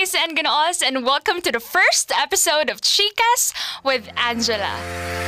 ladies and ganoos, and welcome to the first episode of Chicas with Angela.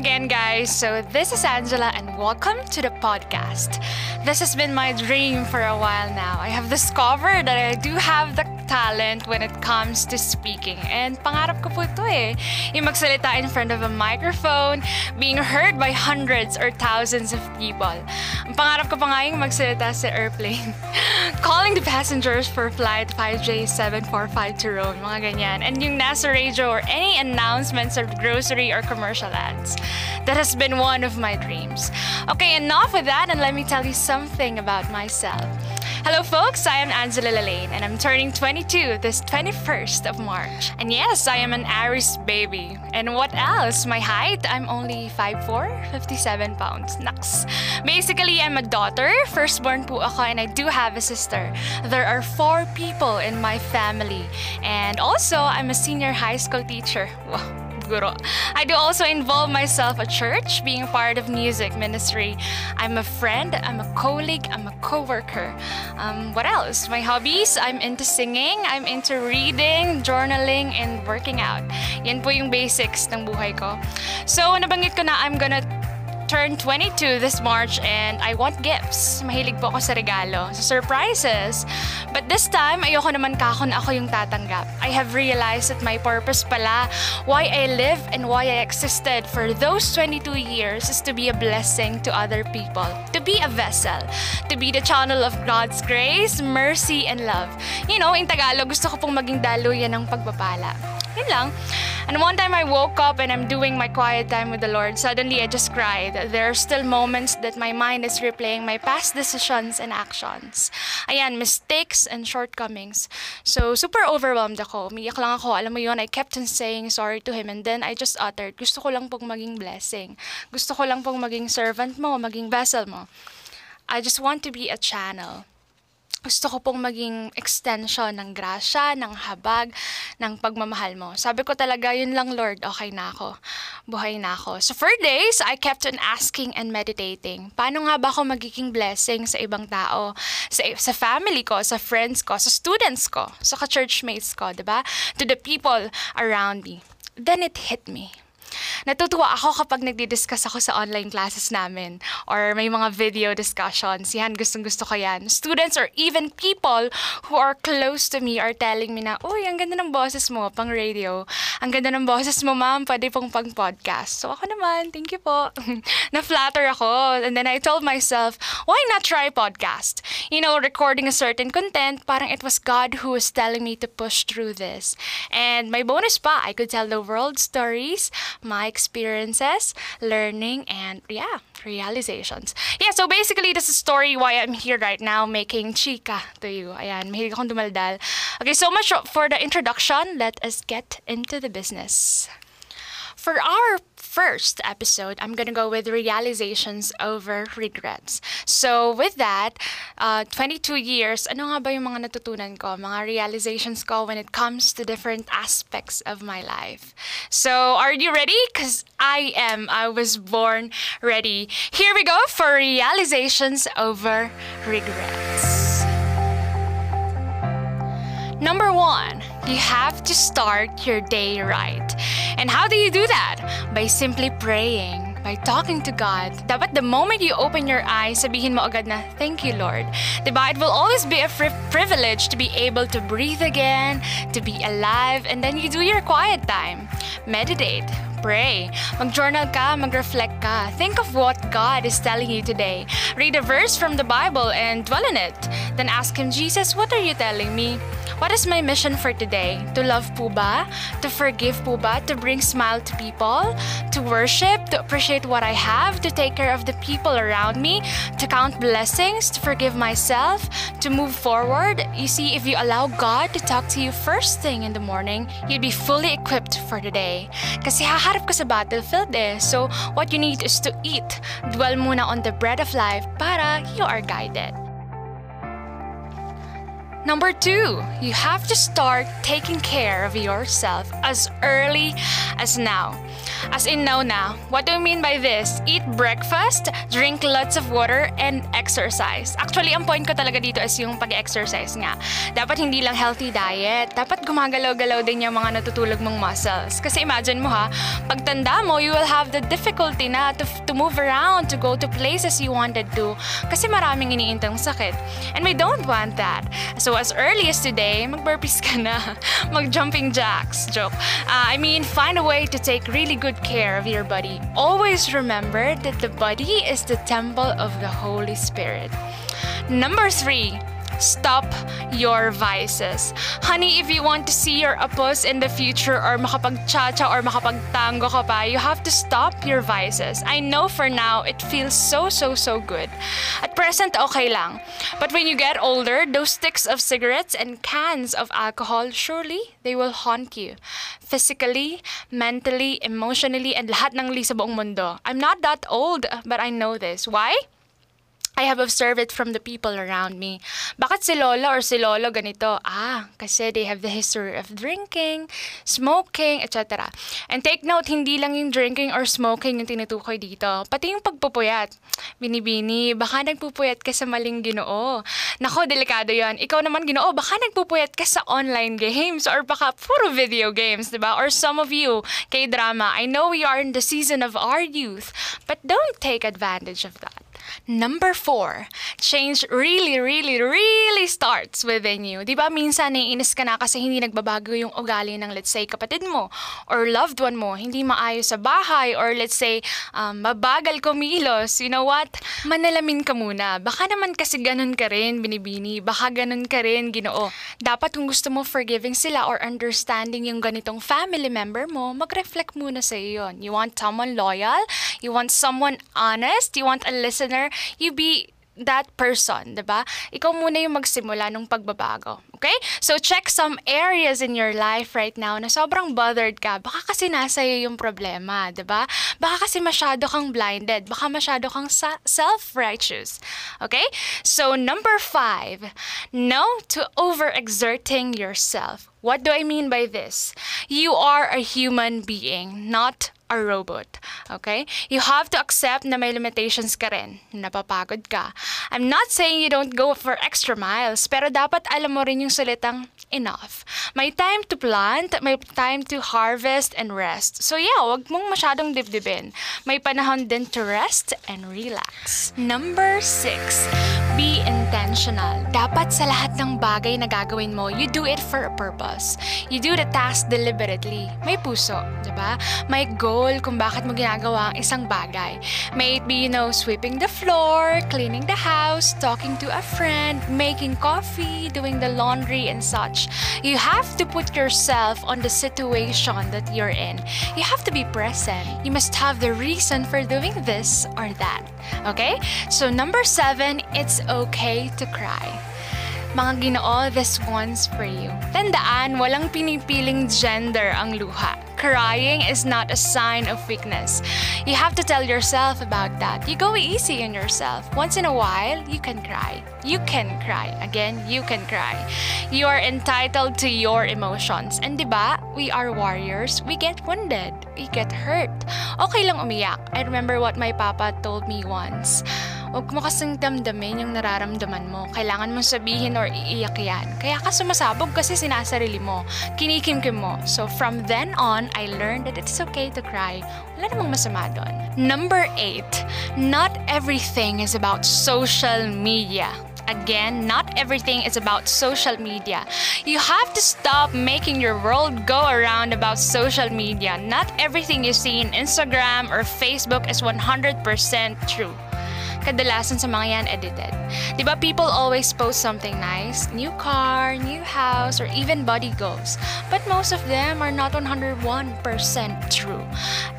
Again, guys. So, this is Angela, and welcome to the podcast. This has been my dream for a while now. I have discovered that I do have the talent when it comes to speaking. And pangarap ko po ito eh. Yung magsalita in front of a microphone, being heard by hundreds or thousands of people. Ang pangarap ko pa nga yung magsalita sa airplane. Calling passengers for flight 5J745 to Rome, mga ganyan. And yung nasa radio or any announcements of grocery or commercial ads. That has been one of my dreams. Okay, enough with that and let me tell you something about myself. Hello, folks. I am Angela Lalaine, and I'm turning 22 this 21st of March. And yes, I am an Aries baby. And what else? My height? I'm only 5'4", 57 pounds. Naks. Basically, I'm a daughter. Firstborn po ako, and I do have a sister. There are four people in my family. And also, I'm a senior high school teacher. Guro. I do also involve myself at church, being part of music ministry. I'm a friend, I'm a colleague, I'm a co-worker. Um, what else? My hobbies, I'm into singing, I'm into reading, journaling, and working out. Yan po yung basics ng buhay ko. So, nabanggit ko na I'm gonna turn 22 this March and I want gifts. Mahilig po ako sa regalo, sa surprises. But this time, ayoko naman kako na ako yung tatanggap. I have realized that my purpose pala, why I live and why I existed for those 22 years is to be a blessing to other people, to be a vessel, to be the channel of God's grace, mercy, and love. You know, in Tagalog, gusto ko pong maging daluyan ng pagpapala. Yun lang. And one time I woke up and I'm doing my quiet time with the Lord. Suddenly, I just cried. There are still moments that my mind is replaying my past decisions and actions. Ayan, mistakes and shortcomings. So, super overwhelmed ako. Umiyak lang ako. Alam mo yon I kept on saying sorry to Him and then I just uttered, gusto ko lang pong maging blessing. Gusto ko lang pong maging servant mo, maging vessel mo. I just want to be a channel gusto ko pong maging extension ng grasya, ng habag, ng pagmamahal mo. Sabi ko talaga, yun lang Lord, okay na ako. Buhay na ako. So for days, I kept on asking and meditating. Paano nga ba ako magiging blessing sa ibang tao? Sa, sa family ko, sa friends ko, sa students ko, sa ka-churchmates ko, ba? To the people around me. Then it hit me Natutuwa ako kapag nagdi-discuss ako sa online classes namin or may mga video discussions. Yan, gustong gusto ko yan. Students or even people who are close to me are telling me na, Uy, ang ganda ng boses mo, pang radio. Ang ganda ng boses mo, ma'am, pwede pong pang podcast. So ako naman, thank you po. Na-flatter ako. And then I told myself, why not try podcast? You know, recording a certain content, parang it was God who was telling me to push through this. And my bonus pa, I could tell the world stories, my experiences, learning, and yeah, realizations. Yeah, so basically, this is story why I'm here right now making chika to you. Ayan, mahilig akong dumaldal. Okay, so much for the introduction. Let us get into the business. For our first episode, I'm gonna go with realizations over regrets. So with that, uh, 22 years, ano nga ba yung mga natutunan ko, mga realizations ko when it comes to different aspects of my life. So are you ready? Because I am. I was born ready. Here we go for realizations over regrets. Number one, you have to start your day right. And how do you do that? By simply praying by talking to God. Dapat the moment you open your eyes, sabihin mo agad na, Thank you, Lord. Diba? It will always be a fri- privilege to be able to breathe again, to be alive, and then you do your quiet time. Meditate, pray. Mag-journal ka, mag-reflect ka. Think of what God is telling you today. Read a verse from the Bible and dwell in it. Then ask Him, Jesus, what are you telling me? What is my mission for today? To love po? To forgive po? To bring smile to people? To worship? To appreciate what I have? To take care of the people around me? To count blessings? To forgive myself? To move forward? You see, if you allow God to talk to you first thing in the morning, you'd be fully equipped for the day. Kasi haharap ka sa battlefield eh. So, what you need is to eat. Dwell muna on the bread of life para you are guided. Number two, you have to start taking care of yourself as early as now. As in now na. What do I mean by this? Eat breakfast, drink lots of water, and exercise. Actually, ang point ko talaga dito is yung pag-exercise nga. Dapat hindi lang healthy diet. Dapat gumagalaw-galaw din yung mga natutulog mong muscles. Kasi imagine mo ha, pagtanda mo, you will have the difficulty na to, to move around, to go to places you wanted to. Kasi maraming iniintang sakit. And we don't want that. So as early as today, mag-burpees ka na. Mag-jumping jacks. Joke. Uh, I mean, find a way to take really good care of your body. Always remember that the body is the temple of the Holy Spirit. Number three, stop your vices. Honey, if you want to see your apos in the future or makapag-cha-cha or makapagtango ka pa, you have to stop your vices. I know for now, it feels so, so, so good. At present, okay lang. But when you get older, those sticks of cigarettes and cans of alcohol, surely they will haunt you. Physically, mentally, emotionally, and lahat ng li buong mundo. I'm not that old, but I know this. Why? I have observed it from the people around me. Bakit si Lola or si Lolo ganito? Ah, kasi they have the history of drinking, smoking, etc. And take note, hindi lang yung drinking or smoking yung tinutukoy dito. Pati yung pagpupuyat. Binibini, baka nagpupuyat ka sa maling ginoo. Nako, delikado yan. Ikaw naman ginoo, baka nagpupuyat ka sa online games or baka puro video games, di ba? Or some of you, kay drama. I know we are in the season of our youth, but don't take advantage of that. Number four, change really, really, really starts within you. Di ba minsan naiinis ka na kasi hindi nagbabago yung ugali ng let's say kapatid mo or loved one mo, hindi maayos sa bahay or let's say um, mabagal kumilos. You know what? Manalamin ka muna. Baka naman kasi ganun ka rin, binibini. Baka ganun ka rin, ginoo. Dapat kung gusto mo forgiving sila or understanding yung ganitong family member mo, mag-reflect muna sa iyo yun. You want someone loyal? You want someone honest? You want a listener, you be that person, 'di ba? Ikaw muna yung magsimula ng pagbabago. Okay? So check some areas in your life right now na sobrang bothered ka. Baka kasi nasa iyo yung problema, 'di ba? Baka kasi masyado kang blinded, baka masyado kang self-righteous. Okay? So number five, no to overexerting yourself. What do I mean by this? You are a human being, not a robot. Okay? You have to accept na may limitations ka rin. Napapagod ka. I'm not saying you don't go for extra miles, pero dapat alam mo rin yung salitang enough. May time to plant, may time to harvest and rest. So yeah, wag mong masyadong dibdibin. May panahon din to rest and relax. Number six, be intentional. Dapat sa lahat ng bagay na gagawin mo, you do it for a purpose. You do the task deliberately. May puso, di ba? May goal kung bakit mo ginagawa ang isang bagay. May it be, you know, sweeping the floor, cleaning the house, talking to a friend, making coffee, doing the laundry and such. You have to put yourself on the situation that you're in. You have to be present. You must have the reason for doing this or that. Okay? So number seven, it's okay to cry. Mga ginoo, this one's for you. Tandaan, walang pinipiling gender ang luha. Crying is not a sign of weakness. You have to tell yourself about that. You go easy on yourself. Once in a while, you can cry. You can cry. Again, you can cry. You are entitled to your emotions. And di ba, we are warriors. We get wounded. We get hurt. Okay lang umiyak. I remember what my papa told me once. Huwag mo kasing damdamin yung nararamdaman mo. Kailangan mong sabihin or iiyak yan. Kaya ka sumasabog kasi sinasarili mo. Kinikimkim mo. So from then on, I learned that it's okay to cry. Wala namang masama doon. Number 8. Not everything is about social media. Again, not everything is about social media. You have to stop making your world go around about social media. Not everything you see in Instagram or Facebook is 100% true kadalasan sa mga yan edited. Di ba people always post something nice, new car, new house, or even body goals. But most of them are not 101% true.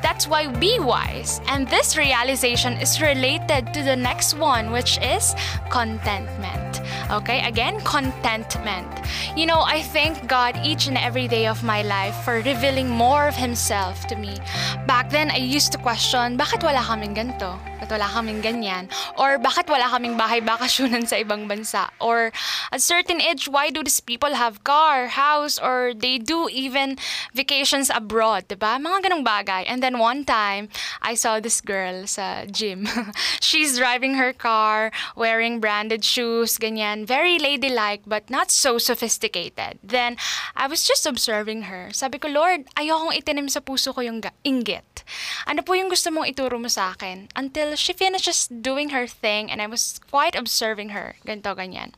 That's why be wise. And this realization is related to the next one, which is contentment. Okay, again, contentment. You know, I thank God each and every day of my life for revealing more of Himself to me. Back then, I used to question, bakit wala kaming ganito? Bakit wala kaming ganyan? Or bakit wala kaming bahay bakasyonan sa ibang bansa? Or at certain age, why do these people have car, house, or they do even vacations abroad, diba? Mga ganong bagay. And then one time, I saw this girl sa gym. She's driving her car, wearing branded shoes, ganyan. Very ladylike, but not so sophisticated. Then, I was just observing her. Sabi ko, Lord, ayokong itinim sa puso ko yung inggit. Ano po yung gusto mong ituro mo sa akin? Until she finishes doing her thing and I was quite observing her. Ganito, ganyan.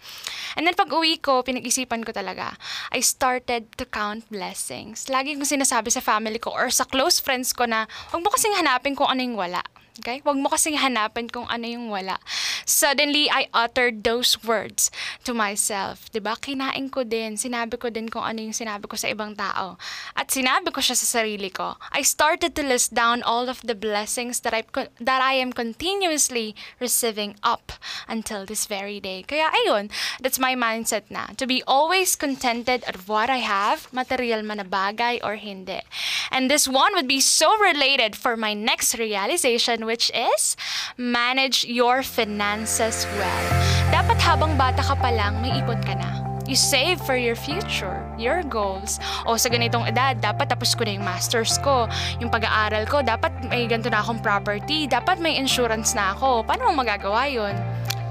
And then pag uwi ko, pinag-isipan ko talaga. I started to count blessings. Lagi kong sinasabi sa family ko or sa close friends ko na, huwag mo kasing hanapin kung ano yung wala. Okay? Huwag mo kasing hanapin kung ano yung wala. Suddenly, I uttered those words to myself. ba diba? Kinain ko din. Sinabi ko din kung ano yung sinabi ko sa ibang tao. At sinabi ko siya sa sarili ko. I started to list down all of the blessings that I, that I am continuously receiving up until this very day. Kaya ayun, that's my mindset na. To be always contented at what I have, material man na bagay or hindi. And this one would be so related for my next realization which is manage your finances well. Dapat habang bata ka pa lang, may ipon ka na. You save for your future, your goals. O sa ganitong edad, dapat tapos ko na yung masters ko. Yung pag-aaral ko, dapat may ganito na akong property. Dapat may insurance na ako. Paano mo magagawa yun?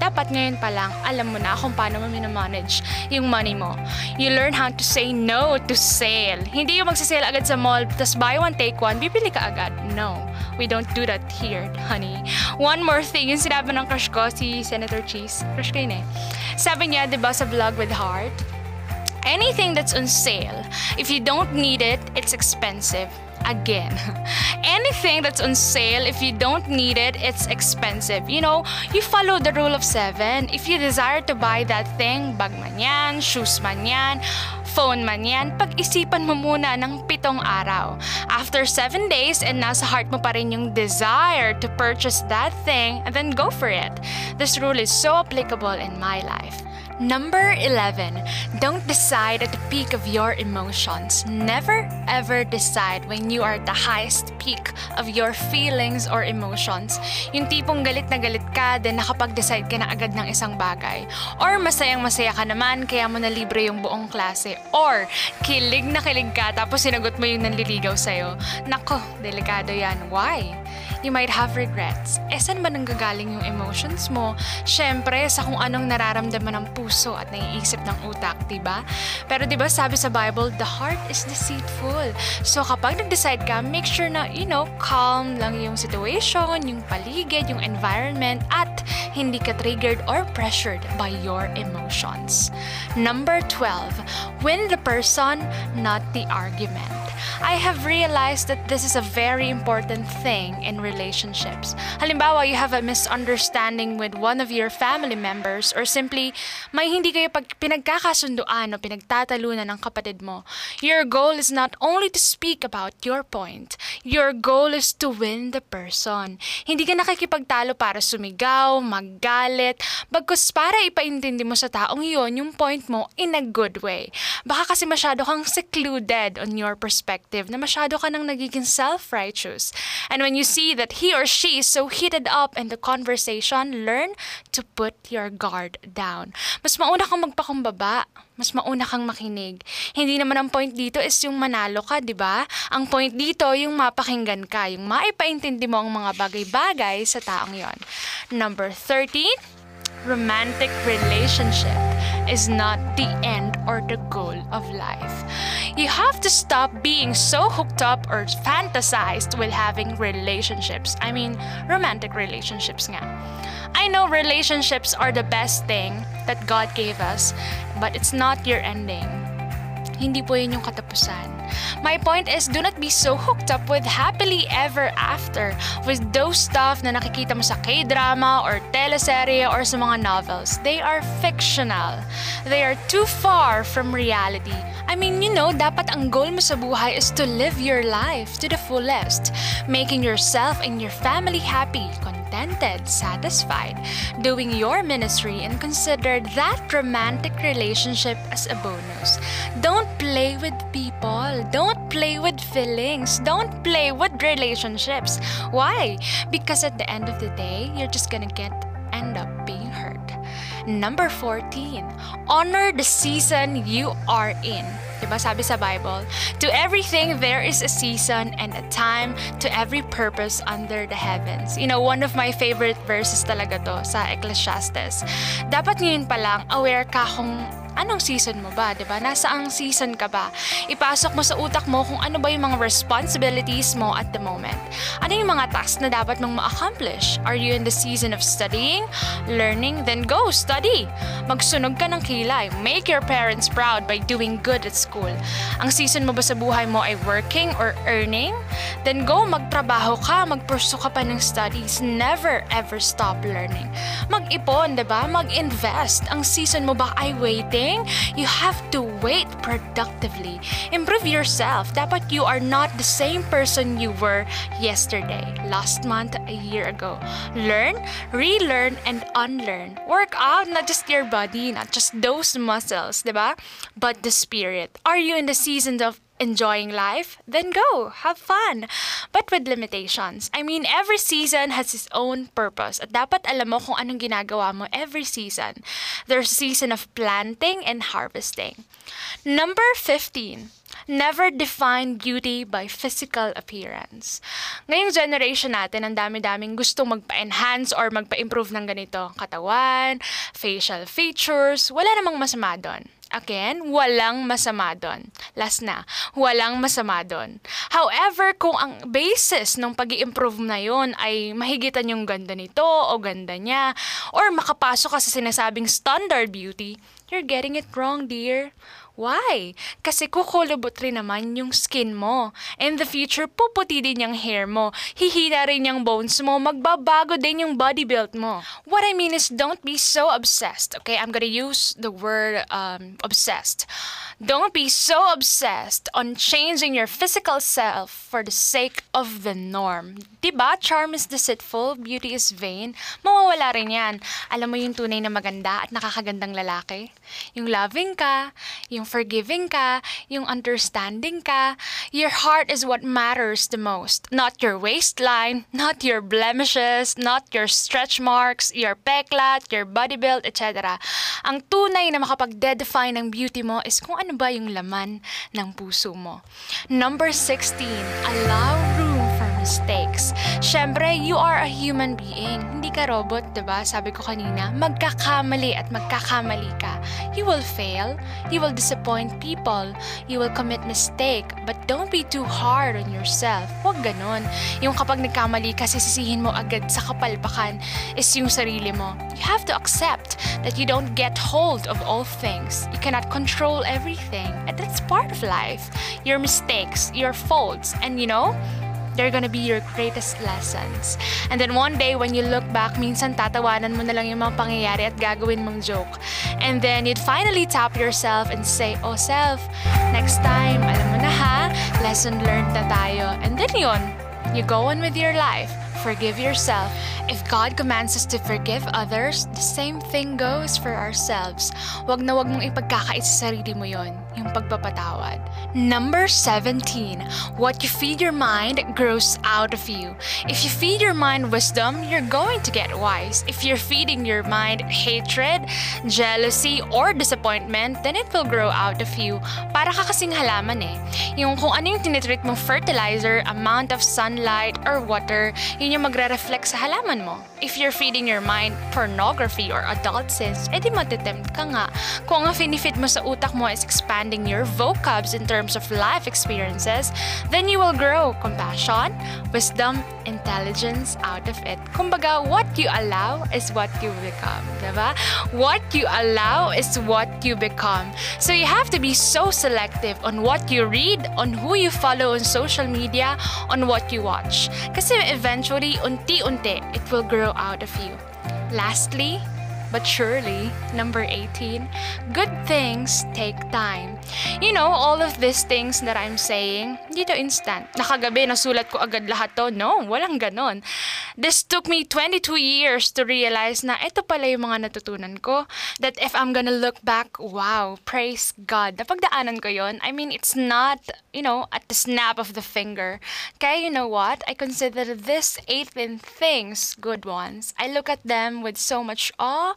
dapat ngayon pa lang alam mo na kung paano mo minamanage yung money mo. You learn how to say no to sale. Hindi yung magsasale agad sa mall, tas buy one, take one, bibili ka agad. No, we don't do that here, honey. One more thing, yung sinabi ng crush ko, si Senator Cheese. Crush ko yun eh. Sabi niya, di ba sa vlog with Heart, anything that's on sale, if you don't need it, it's expensive again. Anything that's on sale, if you don't need it, it's expensive. You know, you follow the rule of seven. If you desire to buy that thing, bag man yan, shoes man yan, phone man yan, pag-isipan mo muna ng pitong araw. After seven days and nasa heart mo pa rin yung desire to purchase that thing, and then go for it. This rule is so applicable in my life. Number 11, don't decide at the peak of your emotions. Never ever decide when you are at the highest peak of your feelings or emotions. Yung tipong galit na galit ka, then nakapag-decide ka na agad ng isang bagay. Or masayang masaya ka naman, kaya mo na libre yung buong klase. Or kilig na kilig ka, tapos sinagot mo yung nanliligaw sa'yo. Nako, delikado yan. Why? You might have regrets. Eh, saan ba nanggagaling yung emotions mo? Siyempre, sa kung anong nararamdaman ng puso at naiisip ng utak, ba? Pero di ba sabi sa Bible, the heart is deceitful. So kapag nag-decide ka, make sure na, you know, calm lang yung situation, yung paligid, yung environment, at hindi ka triggered or pressured by your emotions. Number 12, win the person, not the argument. I have realized that this is a very important thing in relationships. Halimbawa, you have a misunderstanding with one of your family members or simply may hindi kayo pag pinagkakasunduan o pinagtatalunan ng kapatid mo. Your goal is not only to speak about your point. Your goal is to win the person. Hindi ka nakikipagtalo para sumigaw, maggalit, bagkus para ipaintindi mo sa taong iyon yung point mo in a good way. Baka kasi masyado kang secluded on your perspective na masyado ka nang nagiging self-righteous. And when you see that he or she is so heated up in the conversation, learn to put your guard down. Mas mauna kang magpakumbaba. Mas mauna kang makinig. Hindi naman ang point dito is yung manalo ka, di ba? Ang point dito yung mapakinggan ka, yung maipaintindi mo ang mga bagay-bagay sa taong yon. Number 13, romantic relationship is not the end or the goal of life. You have to stop being so hooked up or fantasized with having relationships. I mean, romantic relationships nga. I know relationships are the best thing that God gave us, but it's not your ending. Hindi po yun yung katapusan. My point is, do not be so hooked up with happily ever after with those stuff na nakikita mo sa K-drama or teleserye or sa mga novels. They are fictional. They are too far from reality. I mean, you know, dapat ang goal mo sa buhay is to live your life to the fullest, making yourself and your family happy, contented, satisfied, doing your ministry, and consider that romantic relationship as a bonus. Don't play with people. Don't play with feelings. Don't play with relationships. Why? Because at the end of the day, you're just gonna get end up being hurt. Number 14, honor the season you are in. Diba sabi sa Bible, To everything there is a season and a time to every purpose under the heavens. You know, one of my favorite verses talaga to sa Ecclesiastes. Dapat ngayon pa lang aware ka kung anong season mo ba, 'di ba? Nasaang season ka ba? Ipasok mo sa utak mo kung ano ba yung mga responsibilities mo at the moment. Ano yung mga tasks na dapat mong ma-accomplish? Are you in the season of studying, learning? Then go, study. Magsunog ka ng kilay. Make your parents proud by doing good at school. Ang season mo ba sa buhay mo ay working or earning? Then go, magtrabaho ka, magpursu ka pa ng studies. Never ever stop learning. Mag-ipon, 'di ba? Mag-invest. Ang season mo ba ay waiting? You have to wait productively. Improve yourself. Dapat you are not the same person you were yesterday, last month, a year ago. Learn, relearn, and unlearn. Work out not just your body, not just those muscles, diba? But the spirit. Are you in the season of enjoying life, then go, have fun. But with limitations. I mean, every season has its own purpose at dapat alam mo kung anong ginagawa mo every season. There's a season of planting and harvesting. Number 15. Never define beauty by physical appearance. Ngayong generation natin, ang dami-daming gustong magpa-enhance or magpa-improve ng ganito. Katawan, facial features, wala namang masama doon. Again, walang masama doon. Last na, walang masama doon. However, kung ang basis ng pag improve na yon ay mahigitan yung ganda nito o ganda niya, or makapasok ka sa sinasabing standard beauty, you're getting it wrong, dear. Why? Kasi kukulubot rin naman yung skin mo. In the future, puputi din yung hair mo. Hihina rin yung bones mo. Magbabago din yung body build mo. What I mean is don't be so obsessed. Okay, I'm gonna use the word um, obsessed. Don't be so obsessed on changing your physical self for the sake of the norm. Diba? Charm is deceitful, beauty is vain. Mawawala rin yan. Alam mo yung tunay na maganda at nakakagandang lalaki? Yung loving ka, yung yung forgiving ka, yung understanding ka. Your heart is what matters the most. Not your waistline, not your blemishes, not your stretch marks, your peklat, your body build, etc. Ang tunay na makapag-define ng beauty mo is kung ano ba yung laman ng puso mo. Number 16, allow room for mistakes. Siyempre, you are a human being. Hindi ka robot, ba diba? Sabi ko kanina, magkakamali at magkakamali ka. You will fail, you will disappoint people, you will commit mistake, but don't be too hard on yourself. Huwag ganon. Yung kapag nagkamali ka, sisisihin mo agad sa kapalpakan is yung sarili mo. You have to accept that you don't get hold of all things. You cannot control everything. And that's part of life. Your mistakes, your faults, and you know, they're gonna be your greatest lessons. And then one day, when you look back, minsan tatawanan mo na lang yung mga pangyayari at gagawin mong joke. And then you'd finally tap yourself and say, Oh self, next time, alam mo na ha, lesson learned na tayo. And then yun, you go on with your life. Forgive yourself. If God commands us to forgive others, the same thing goes for ourselves. Wag na wag mong ipagkakait sa sarili mo yon, yung pagpapatawad. Number 17. What you feed your mind grows out of you. If you feed your mind wisdom, you're going to get wise. If you're feeding your mind hatred, jealousy, or disappointment, then it will grow out of you. Para ka kasing halaman eh. Yung kung ano yung tinitreat mong fertilizer, amount of sunlight, or water, yun yung magre-reflect sa halaman mo. If you're feeding your mind pornography or adult sins, edi matitempt ka nga. Kung ang finifeed mo sa utak mo is expanding your vocabs in terms of life experiences, then you will grow compassion, wisdom, intelligence out of it. Kumbaga, what you allow is what you become, diba? What you allow is what you become. So you have to be so selective on what you read, on who you follow on social media, on what you watch. Kasi eventually, unti-unti, it will grow out of you. Lastly, but surely. Number 18, good things take time. You know, all of these things that I'm saying, hindi to instant. Nakagabi, nasulat ko agad lahat to. No, walang ganon. This took me 22 years to realize na ito pala yung mga natutunan ko. That if I'm gonna look back, wow, praise God. Napagdaanan ko yon. I mean, it's not, you know, at the snap of the finger. Kaya you know what? I consider this 18 things good ones. I look at them with so much awe,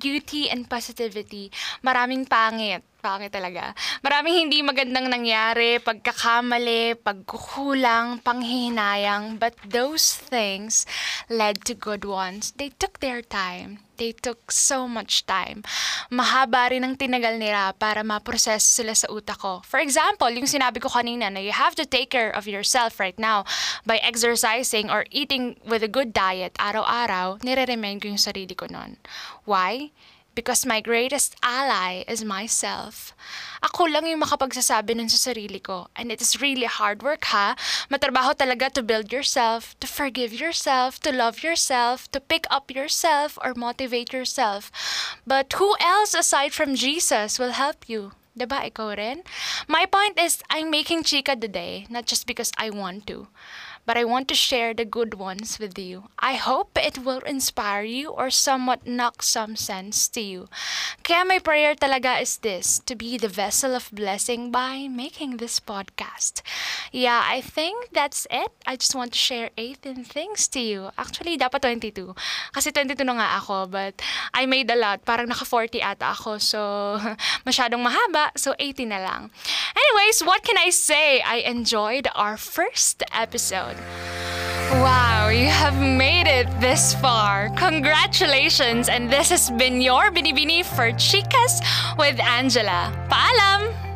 beauty, and positivity. Maraming pangit Pangit talaga. Maraming hindi magandang nangyari, pagkakamali, pagkukulang, panghihinayang, but those things led to good ones. They took their time. They took so much time. Mahaba rin ang tinagal nila para ma-process sila sa utak ko. For example, yung sinabi ko kanina na you have to take care of yourself right now by exercising or eating with a good diet araw-araw, nire-remind ko yung sarili ko nun. Why? Because my greatest ally is myself. Ako lang yung makapagsasabi nun sa sarili ko. And it is really hard work ha. Matrabaho talaga to build yourself, to forgive yourself, to love yourself, to pick up yourself or motivate yourself. But who else aside from Jesus will help you? Diba, ikaw rin? My point is, I'm making chika today, not just because I want to but I want to share the good ones with you. I hope it will inspire you or somewhat knock some sense to you. Kaya my prayer talaga is this, to be the vessel of blessing by making this podcast. Yeah, I think that's it. I just want to share 18 things to you. Actually, dapat 22. Kasi 22 na nga ako, but I made a lot. Parang naka 40 ata ako, so masyadong mahaba, so 18 na lang. Anyways, what can I say? I enjoyed our first episode. Wow, you have made it this far. Congratulations, and this has been your Binibini for Chicas with Angela. Paalam!